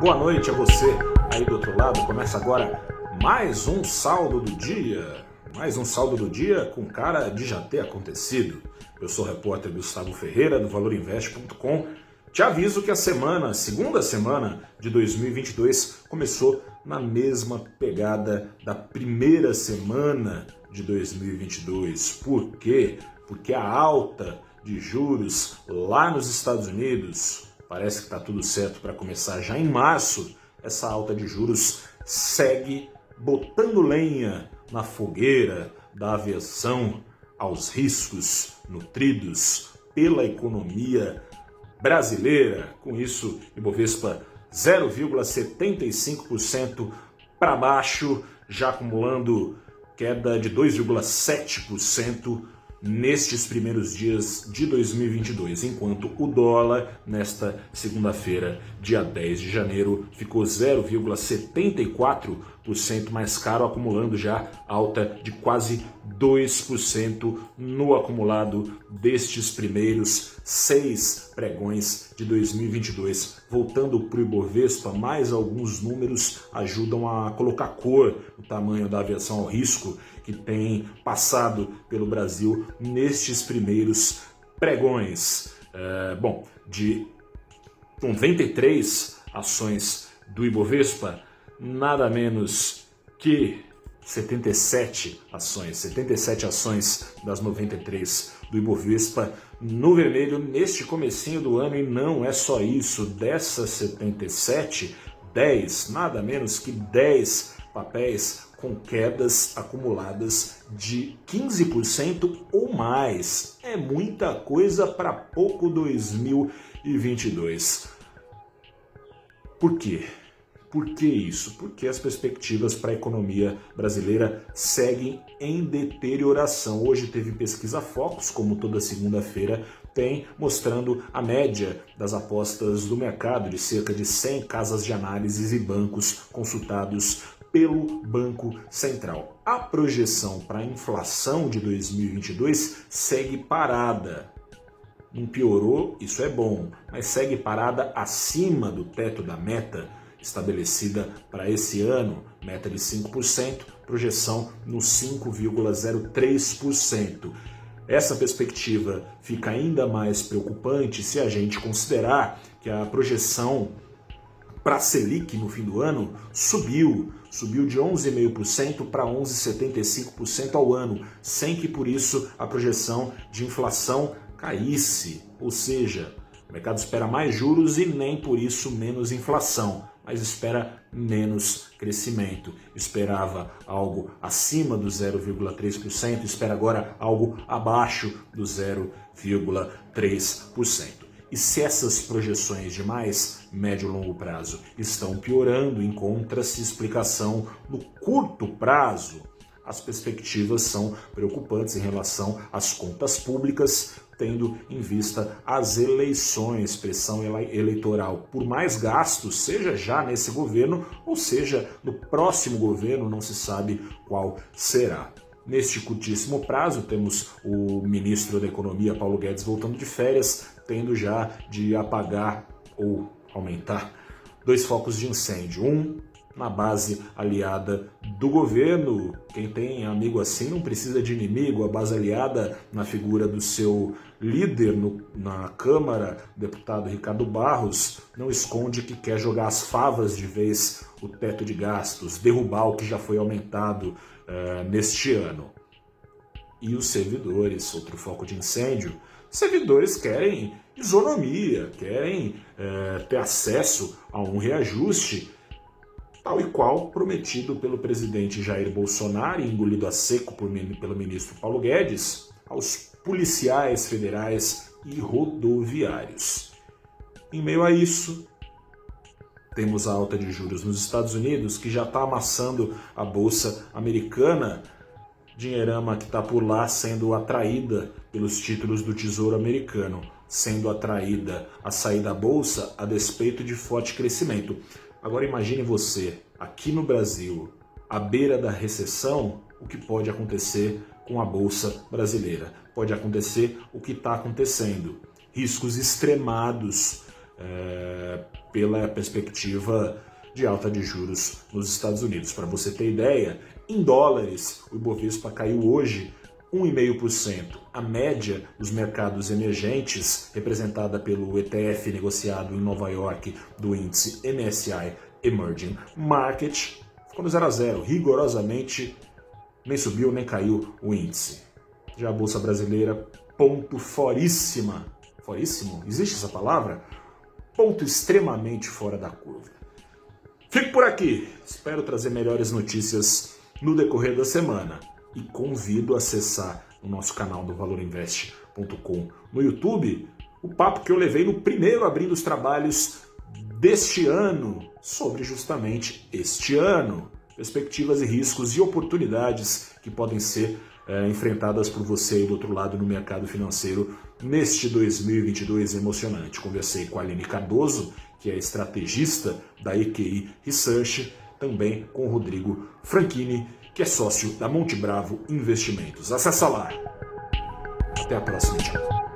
Boa noite a você aí do outro lado. Começa agora mais um saldo do dia. Mais um saldo do dia com cara de já ter acontecido. Eu sou o repórter Gustavo Ferreira do valorinvest.com. Te aviso que a semana, segunda semana de 2022 começou na mesma pegada da primeira semana de 2022. Por quê? Porque a alta de juros lá nos Estados Unidos parece que está tudo certo para começar já em março. Essa alta de juros segue botando lenha na fogueira da aversão aos riscos nutridos pela economia brasileira. Com isso, Ibovespa 0,75% para baixo, já acumulando queda de 2,7% nestes primeiros dias de 2022, enquanto o dólar, nesta segunda-feira, dia 10 de janeiro, ficou 0,74% mais caro, acumulando já alta de quase 2% no acumulado destes primeiros seis pregões de 2022. Voltando para o Ibovespa, mais alguns números ajudam a colocar cor no tamanho da aviação ao risco que tem passado pelo Brasil nestes primeiros pregões. É, bom, de 93 ações do Ibovespa, nada menos que 77 ações, 77 ações das 93 do Ibovespa no vermelho neste comecinho do ano e não é só isso, dessas 77, 10, nada menos que 10 papéis com quedas acumuladas de 15% ou mais. É muita coisa para pouco 2022. Por quê? Por que isso? Porque as perspectivas para a economia brasileira seguem em deterioração. Hoje teve pesquisa Focus, como toda segunda-feira tem, mostrando a média das apostas do mercado de cerca de 100 casas de análises e bancos consultados pelo Banco Central. A projeção para a inflação de 2022 segue parada. Não piorou, isso é bom, mas segue parada acima do teto da meta estabelecida para esse ano, meta de 5%, projeção no 5,03%. Essa perspectiva fica ainda mais preocupante se a gente considerar que a projeção para a Selic no fim do ano subiu, subiu de 11,5% para 11,75% ao ano, sem que por isso a projeção de inflação caísse. Ou seja, o mercado espera mais juros e nem por isso menos inflação mas espera menos crescimento. Esperava algo acima do 0,3%, espera agora algo abaixo do 0,3%. E se essas projeções de mais médio e longo prazo estão piorando, encontra-se explicação no curto prazo. As perspectivas são preocupantes em relação às contas públicas, tendo em vista as eleições, pressão eleitoral por mais gastos, seja já nesse governo ou seja no próximo governo, não se sabe qual será. Neste curtíssimo prazo, temos o ministro da Economia, Paulo Guedes, voltando de férias, tendo já de apagar ou aumentar dois focos de incêndio. Um na base aliada do governo. Quem tem amigo assim não precisa de inimigo. A base aliada na figura do seu líder no, na Câmara, deputado Ricardo Barros, não esconde que quer jogar as favas de vez o teto de gastos, derrubar o que já foi aumentado uh, neste ano. E os servidores, outro foco de incêndio, servidores querem isonomia, querem uh, ter acesso a um reajuste tal e qual prometido pelo presidente Jair Bolsonaro engolido a seco por, pelo ministro Paulo Guedes aos policiais federais e rodoviários. Em meio a isso, temos a alta de juros nos Estados Unidos, que já está amassando a bolsa americana, dinheirama que está por lá sendo atraída pelos títulos do Tesouro Americano, sendo atraída a sair da bolsa a despeito de forte crescimento. Agora imagine você, aqui no Brasil, à beira da recessão, o que pode acontecer com a Bolsa Brasileira. Pode acontecer o que está acontecendo. Riscos extremados é, pela perspectiva de alta de juros nos Estados Unidos. Para você ter ideia, em dólares, o Ibovespa caiu hoje 1,5%. A média dos mercados emergentes, representada pelo ETF negociado em Nova York do índice MSI Emerging Market, ficou no 0 a 0, rigorosamente nem subiu nem caiu o índice. Já a bolsa brasileira, ponto foríssima. Foríssimo? Existe essa palavra? Ponto extremamente fora da curva. Fico por aqui. Espero trazer melhores notícias no decorrer da semana e convido a acessar o nosso canal do valorinvest.com no YouTube o papo que eu levei no primeiro abrindo os trabalhos deste ano sobre justamente este ano, perspectivas e riscos e oportunidades que podem ser é, enfrentadas por você aí do outro lado no mercado financeiro neste 2022 emocionante. Conversei com a Aline Cardoso, que é estrategista da EQI Research, também com o Rodrigo Franchini, que é sócio da Monte Bravo Investimentos. Acesse lá. Até a próxima, tchau.